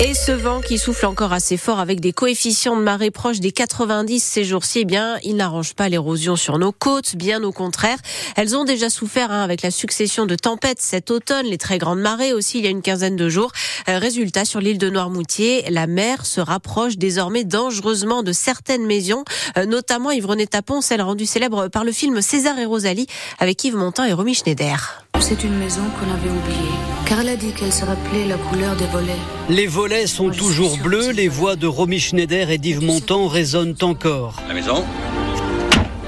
Et ce vent qui souffle encore assez fort avec des coefficients de marée proches des 90 ces jours-ci, eh bien, il n'arrange pas l'érosion sur nos côtes, bien au contraire. Elles ont déjà souffert hein, avec la succession de tempêtes cet automne, les très grandes marées aussi il y a une quinzaine de jours. Euh, résultat, sur l'île de Noirmoutier, la mer se rapproche désormais dangereusement de certaines maisons, euh, notamment Yvonne-Tapon, celle rendue célèbre par le film César et Rosalie avec Yves Montand et Romy Schneider. C'est une maison qu'on avait oubliée, car elle a dit qu'elle se rappelait la couleur des volets. Les volets sont toujours bleus, les voix de Romy Schneider et d'Yves Montand résonnent encore. La maison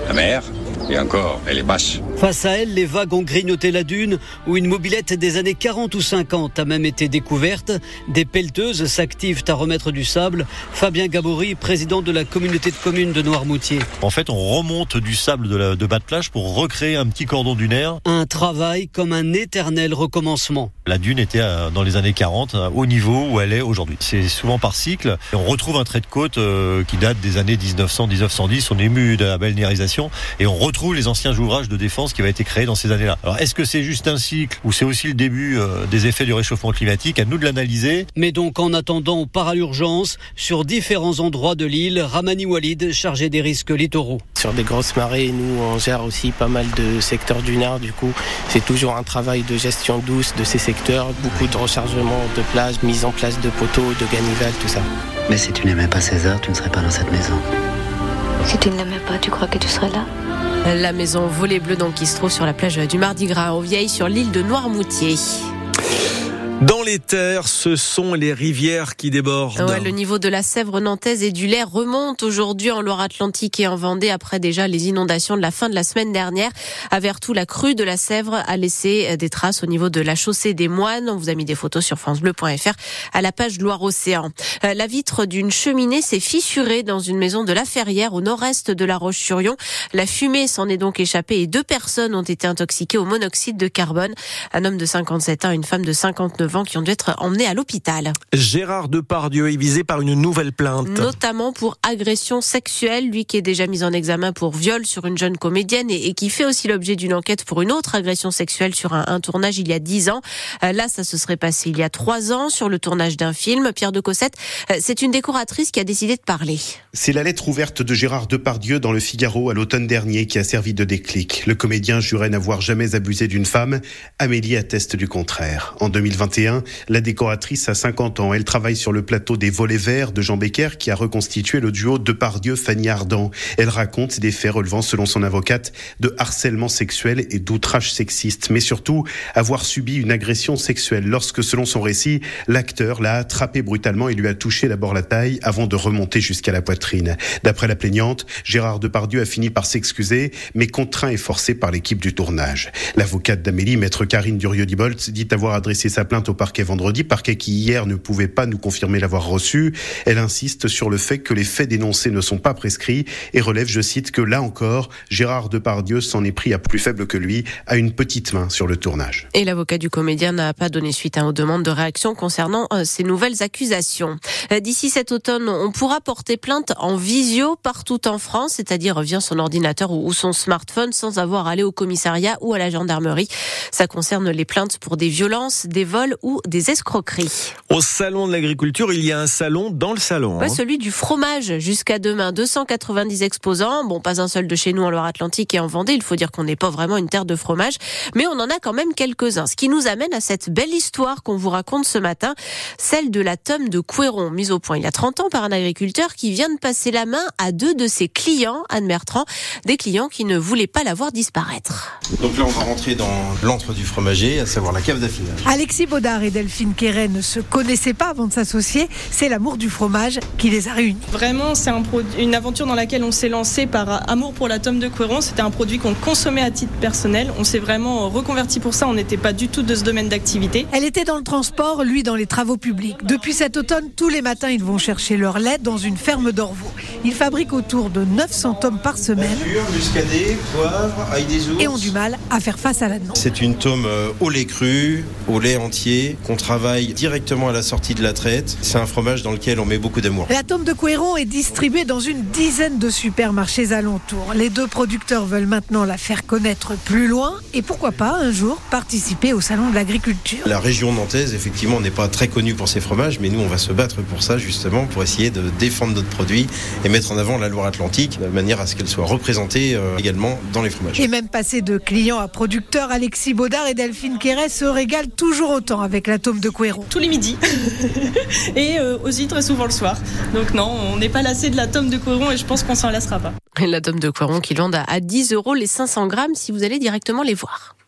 La mer et encore, elle est basse. Face à elle, les vagues ont grignoté la dune, où une mobilette des années 40 ou 50 a même été découverte. Des pelleteuses s'activent à remettre du sable. Fabien Gabory, président de la communauté de communes de Noirmoutier. En fait, on remonte du sable de, la, de bas de plage pour recréer un petit cordon dunaire. Un travail comme un éternel recommencement. La dune était dans les années 40 au niveau où elle est aujourd'hui. C'est souvent par cycle. Et on retrouve un trait de côte euh, qui date des années 1900-1910. On est ému de la balnéarisation et on retrouve les anciens ouvrages de défense qui avaient été créés dans ces années-là. Alors est-ce que c'est juste un cycle ou c'est aussi le début euh, des effets du réchauffement climatique? À nous de l'analyser. Mais donc en attendant, on part à l'urgence sur différents endroits de l'île. Ramani Walid, chargé des risques littoraux. Sur des grosses marées, nous on gère aussi pas mal de secteurs dunaires. Du coup, c'est toujours un travail de gestion douce de ces secteurs, beaucoup de rechargement de plages, mise en place de poteaux, de ganivelles, tout ça. Mais si tu n'aimais pas César, tu ne serais pas dans cette maison. Si tu ne l'aimais pas, tu crois que tu serais là? La maison Volet Bleu donc qui se trouve sur la plage du Mardi Gras au Vieille sur l'île de Noirmoutier. Dans les terres, ce sont les rivières qui débordent. Ouais, le niveau de la Sèvre nantaise et du Lair remonte aujourd'hui en Loire-Atlantique et en Vendée après déjà les inondations de la fin de la semaine dernière. À la crue de la Sèvre a laissé des traces au niveau de la chaussée des Moines. On vous a mis des photos sur francebleu.fr à la page Loire-Océan. Euh, la vitre d'une cheminée s'est fissurée dans une maison de la Ferrière au nord-est de la Roche-sur-Yon. La fumée s'en est donc échappée et deux personnes ont été intoxiquées au monoxyde de carbone. Un homme de 57 ans une femme de 59 qui ont dû être emmenés à l'hôpital. Gérard Depardieu est visé par une nouvelle plainte. Notamment pour agression sexuelle, lui qui est déjà mis en examen pour viol sur une jeune comédienne et, qui fait aussi l'objet d'une enquête pour une autre agression sexuelle sur un, tournage il y a dix ans. Euh, là, ça se serait passé il y a trois ans sur le tournage d'un film. Pierre de Cossette, euh, c'est une décoratrice qui a décidé de parler. C'est la lettre ouverte de Gérard Depardieu dans le Figaro à l'automne dernier qui a servi de déclic. Le comédien jurait n'avoir jamais abusé d'une femme. Amélie atteste du contraire. En 2021, la décoratrice a 50 ans. Elle travaille sur le plateau des Volets Verts de Jean Becker qui a reconstitué le duo Depardieu-Fanny Ardant. Elle raconte des faits relevant, selon son avocate, de harcèlement sexuel et d'outrage sexiste, mais surtout avoir subi une agression sexuelle lorsque, selon son récit, l'acteur l'a attrapé brutalement et lui a touché d'abord la taille avant de remonter jusqu'à la poitrine. D'après la plaignante, Gérard Depardieu a fini par s'excuser, mais contraint et forcé par l'équipe du tournage. L'avocate d'Amélie, maître Karine Durieux-Dibolt, dit avoir adressé sa plainte au parquet vendredi, parquet qui hier ne pouvait pas nous confirmer l'avoir reçu. Elle insiste sur le fait que les faits dénoncés ne sont pas prescrits et relève, je cite, que là encore, Gérard Depardieu s'en est pris à plus faible que lui, à une petite main sur le tournage. Et l'avocat du comédien n'a pas donné suite aux demandes de réaction concernant euh, ces nouvelles accusations. Euh, d'ici cet automne, on pourra porter plainte en visio partout en France, c'est-à-dire via son ordinateur ou son smartphone sans avoir à aller au commissariat ou à la gendarmerie. Ça concerne les plaintes pour des violences, des vols ou des escroqueries. Au salon de l'agriculture, il y a un salon dans le salon. Hein. celui du fromage jusqu'à demain. 290 exposants. Bon, pas un seul de chez nous en Loire-Atlantique et en Vendée. Il faut dire qu'on n'est pas vraiment une terre de fromage, mais on en a quand même quelques-uns. Ce qui nous amène à cette belle histoire qu'on vous raconte ce matin, celle de la tome de Couéron, mise au point il y a 30 ans par un agriculteur qui vient de passer la main à deux de ses clients, Anne Bertrand, des clients qui ne voulaient pas la voir disparaître. Donc là, on va rentrer dans l'antre du fromager, à savoir la cave d'affinage. Alexis Baudard et Delphine Quéret ne se connaissaient pas avant de s'associer. C'est l'amour du fromage qui les a réunis. Vraiment, c'est un une aventure dans laquelle on s'est lancé par amour pour la tome de Couéron. C'était un produit qu'on consommait à titre personnel. On s'est vraiment reconverti pour ça. On n'était pas du tout de ce domaine d'activité. Elle était dans le transport, lui dans les travaux publics. Depuis cet automne, tous les matins, ils vont chercher leur lait dans une ferme d'Orvaux. Ils fabriquent autour de 900 tomes par semaine. muscadet, poivre, ail des Et ont du mal à faire face à la demande. C'est une tome euh, au lait cru, au lait entier, qu'on travaille directement à la sortie de la traite. C'est un fromage dans lequel on met beaucoup d'amour. La tome de Couéron est distribuée dans une dizaine de supermarchés alentours. Les deux producteurs veulent maintenant la faire connaître plus loin et pourquoi pas un jour participer au salon de l'agriculture. La région nantaise, effectivement, n'est pas très connue pour ses fromages, mais nous, on va se battre pour ça, justement, pour essayer de défendre notre produit et mettre en avant la Loire-Atlantique de manière à ce qu'elle soit représentée euh, également dans les fromages. Et même passer de clients à producteurs, Alexis Baudard et Delphine Quéret se régalent toujours autant avec la tome de Couéron. Tous les midis et euh, aussi très souvent le soir. Donc non, on n'est pas lassé de la tome de Couéron et je pense qu'on s'en lassera pas. La tome de Couéron qui vendent à 10 euros les 500 grammes si vous allez directement les voir.